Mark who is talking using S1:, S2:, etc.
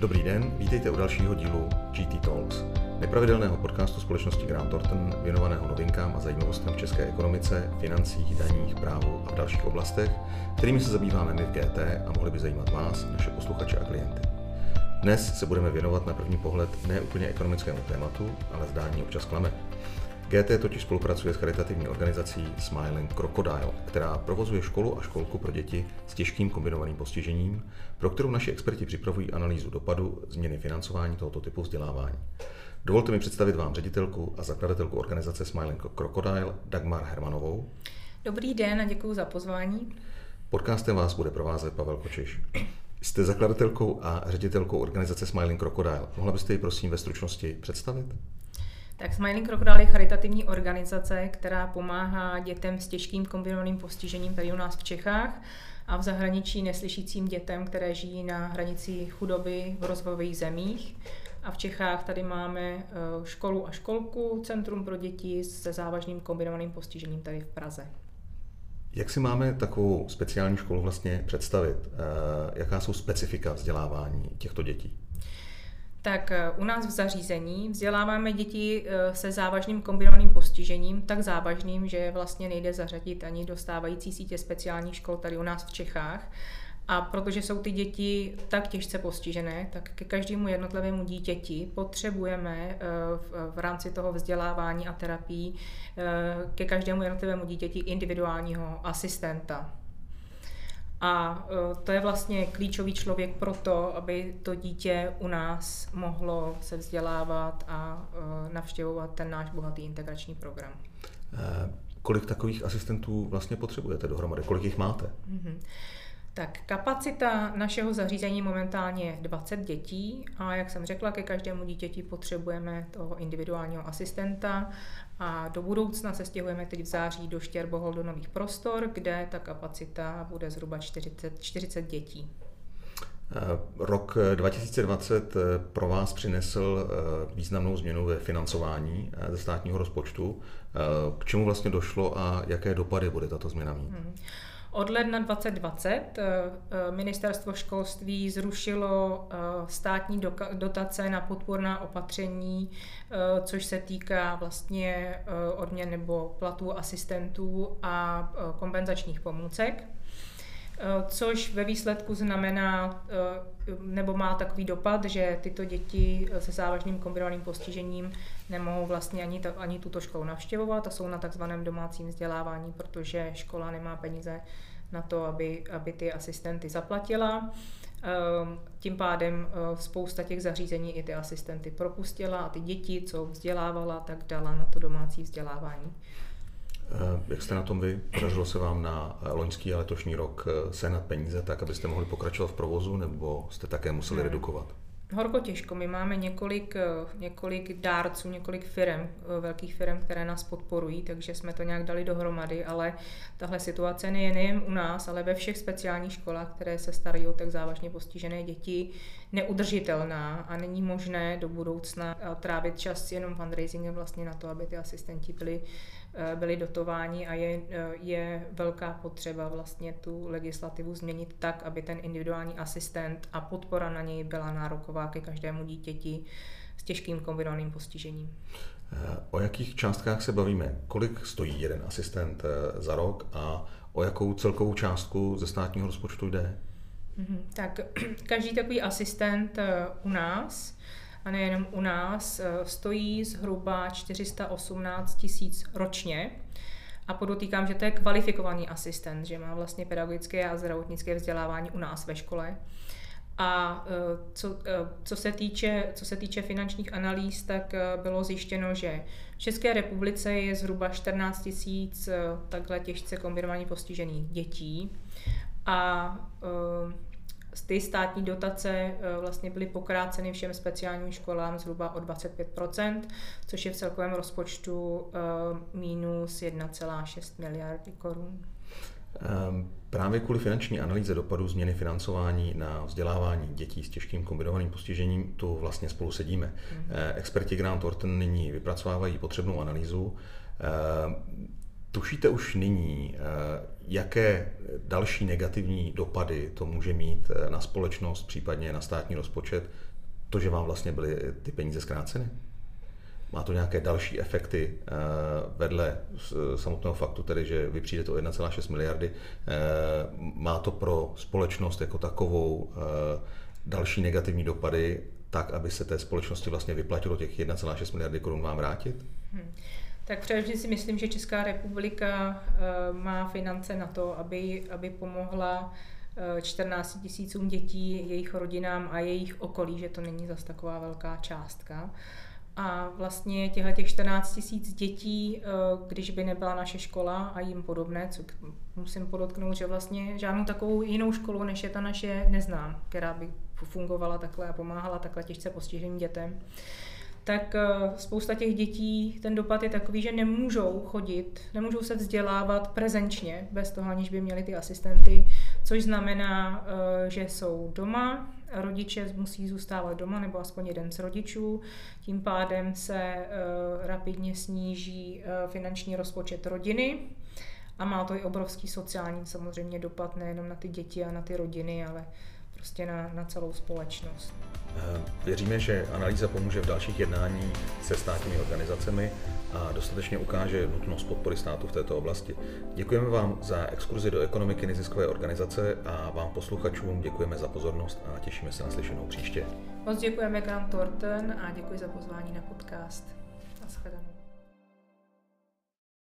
S1: Dobrý den, vítejte u dalšího dílu GT Talks, nepravidelného podcastu společnosti Grant Thornton věnovaného novinkám a zajímavostem v české ekonomice, financích, daních, právu a v dalších oblastech, kterými se zabýváme my v GT a mohli by zajímat vás, naše posluchače a klienty. Dnes se budeme věnovat na první pohled ne úplně ekonomickému tématu, ale zdání občas klame. GT totiž spolupracuje s charitativní organizací Smiling Crocodile, která provozuje školu a školku pro děti s těžkým kombinovaným postižením, pro kterou naši experti připravují analýzu dopadu změny financování tohoto typu vzdělávání. Dovolte mi představit vám ředitelku a zakladatelku organizace Smiling Crocodile Dagmar Hermanovou.
S2: Dobrý den a děkuji za pozvání.
S1: Podcastem vás bude provázet Pavel Kočiš. Jste zakladatelkou a ředitelkou organizace Smiling Crocodile. Mohla byste ji prosím ve stručnosti představit?
S2: Tak Smiling Crocodile je charitativní organizace, která pomáhá dětem s těžkým kombinovaným postižením tady u nás v Čechách a v zahraničí neslyšícím dětem, které žijí na hranici chudoby v rozvojových zemích. A v Čechách tady máme eh, školu a školku, Centrum pro děti se závažným kombinovaným postižením tady v Praze.
S1: Jak si máme takovou speciální školu vlastně představit? Eh, jaká jsou specifika vzdělávání těchto dětí?
S2: Tak eh, u nás v zařízení vzděláváme děti eh, se závažným kombinovaným postižením, tak závažným, že vlastně nejde zařadit ani do stávající sítě speciálních škol tady u nás v Čechách. A protože jsou ty děti tak těžce postižené, tak ke každému jednotlivému dítěti potřebujeme eh, v rámci toho vzdělávání a terapii ke každému jednotlivému dítěti individuálního asistenta. A e, to je vlastně klíčový člověk pro to, aby to dítě u nás mohlo se vzdělávat a e, navštěvovat ten náš bohatý integrační program.
S1: E, kolik takových asistentů vlastně potřebujete dohromady? Kolik jich máte? Mm-hmm.
S2: Tak kapacita našeho zařízení momentálně je 20 dětí a jak jsem řekla, ke každému dítěti potřebujeme toho individuálního asistenta a do budoucna se stěhujeme teď v září do Štěrbohol do nových prostor, kde ta kapacita bude zhruba 40, 40 dětí.
S1: Eh, rok 2020 eh, pro vás přinesl eh, významnou změnu ve financování ze státního rozpočtu. K čemu vlastně došlo a jaké dopady bude tato změna mít? Hmm.
S2: Od ledna 2020 eh, eh, ministerstvo školství zrušilo eh, státní dotace na podporná opatření, což se týká vlastně odměn nebo platů asistentů a kompenzačních pomůcek. Eh, což ve výsledku znamená eh, nebo má takový dopad, že tyto děti se závažným kombinovaným postižením nemohou vlastně ani, to, ani tuto školu navštěvovat a jsou na takzvaném domácím vzdělávání, protože škola nemá peníze na to, aby, aby ty asistenty zaplatila. Ehm, tím pádem eh, spousta těch zařízení i ty asistenty propustila a ty děti, co vzdělávala, tak dala na to domácí vzdělávání.
S1: Eh, jak jste na tom vy? Podařilo se vám na eh, loňský a letošní rok eh, sehnat peníze tak, abyste mohli pokračovat v provozu, nebo jste také museli hmm. redukovat?
S2: Horko těžko. My máme několik, několik dárců, několik firm, velkých firm, které nás podporují, takže jsme to nějak dali dohromady, ale tahle situace je nejen u nás, ale ve všech speciálních školách, které se starají o tak závažně postižené děti, neudržitelná a není možné do budoucna trávit čas jenom fundraisingem vlastně na to, aby ty asistenti byli Eh, byli dotováni a je, eh, je velká potřeba vlastně tu legislativu změnit tak, aby ten individuální asistent a podpora na něj byla nároková ke každému dítěti s těžkým kombinovaným postižením.
S1: Eh, o jakých částkách se bavíme? Kolik stojí jeden asistent za rok a o jakou celkovou částku ze státního rozpočtu jde?
S2: Mhm, tak každý takový asistent u nás a nejenom u nás, eh, stojí zhruba 418 tisíc ročně. A podotýkám, že to je kvalifikovaný asistent, že má vlastně pedagogické a zdravotnické vzdělávání u nás ve škole. A eh, co, eh, co, se týče, co se týče finančních analýz, tak bylo zjištěno, že v České republice je zhruba 14 tisíc takhle těžce kombinovaně postižených dětí. A ty státní dotace eh, vlastně byly pokráceny všem speciálním školám zhruba o 25%, což je v celkovém rozpočtu eh, minus 1,6 miliardy korun.
S1: Ehm, právě kvůli finanční analýze dopadu změny financování na vzdělávání dětí s těžkým kombinovaným postižením tu vlastně spolu sedíme. Mm-hmm. Experti Grant Thornton nyní vypracovávají potřebnou analýzu. Tušíte už nyní, jaké další negativní dopady to může mít na společnost, případně na státní rozpočet, to, že vám vlastně byly ty peníze zkráceny? Má to nějaké další efekty eh, vedle samotného faktu, tedy, že vy přijdete o 1,6 miliardy. Eh, má to pro společnost jako takovou eh, další negativní dopady, tak, aby se té společnosti vlastně vyplatilo těch 1,6 miliardy korun vám vrátit? Hmm.
S2: Tak především si myslím, že Česká republika má finance na to, aby, aby pomohla 14 tisícům dětí, jejich rodinám a jejich okolí, že to není zas taková velká částka. A vlastně těchto těch 14 tisíc dětí, eh, když by nebyla naše škola a jim podobné, co musím podotknout, že vlastně žádnou takovou jinou školu, než je ta naše, neznám, která by fungovala takhle a pomáhala takhle těžce postiženým dětem tak eh, spousta těch dětí, ten dopad je takový, že nemůžou chodit, nemůžou se vzdělávat prezenčně, bez toho, aniž by měli ty asistenty, což znamená, eh, že jsou doma, rodiče musí zůstávat doma, nebo aspoň jeden z rodičů, tím pádem se eh, rapidně sníží finanční rozpočet rodiny, a má to i obrovský sociální samozřejmě dopad nejenom na ty děti a na ty rodiny, ale prostě na, na celou společnost.
S1: Eh, věříme, že analýza pomůže v dalších jednání se státními organizacemi a dostatečně ukáže nutnost podpory státu v této oblasti. Děkujeme vám za exkurzi do ekonomiky neziskové organizace a vám posluchačům děkujeme za pozornost a těšíme se na slyšenou příště.
S2: Moc děkujeme Grant Thornton a děkuji za pozvání na podcast. Naschledanou.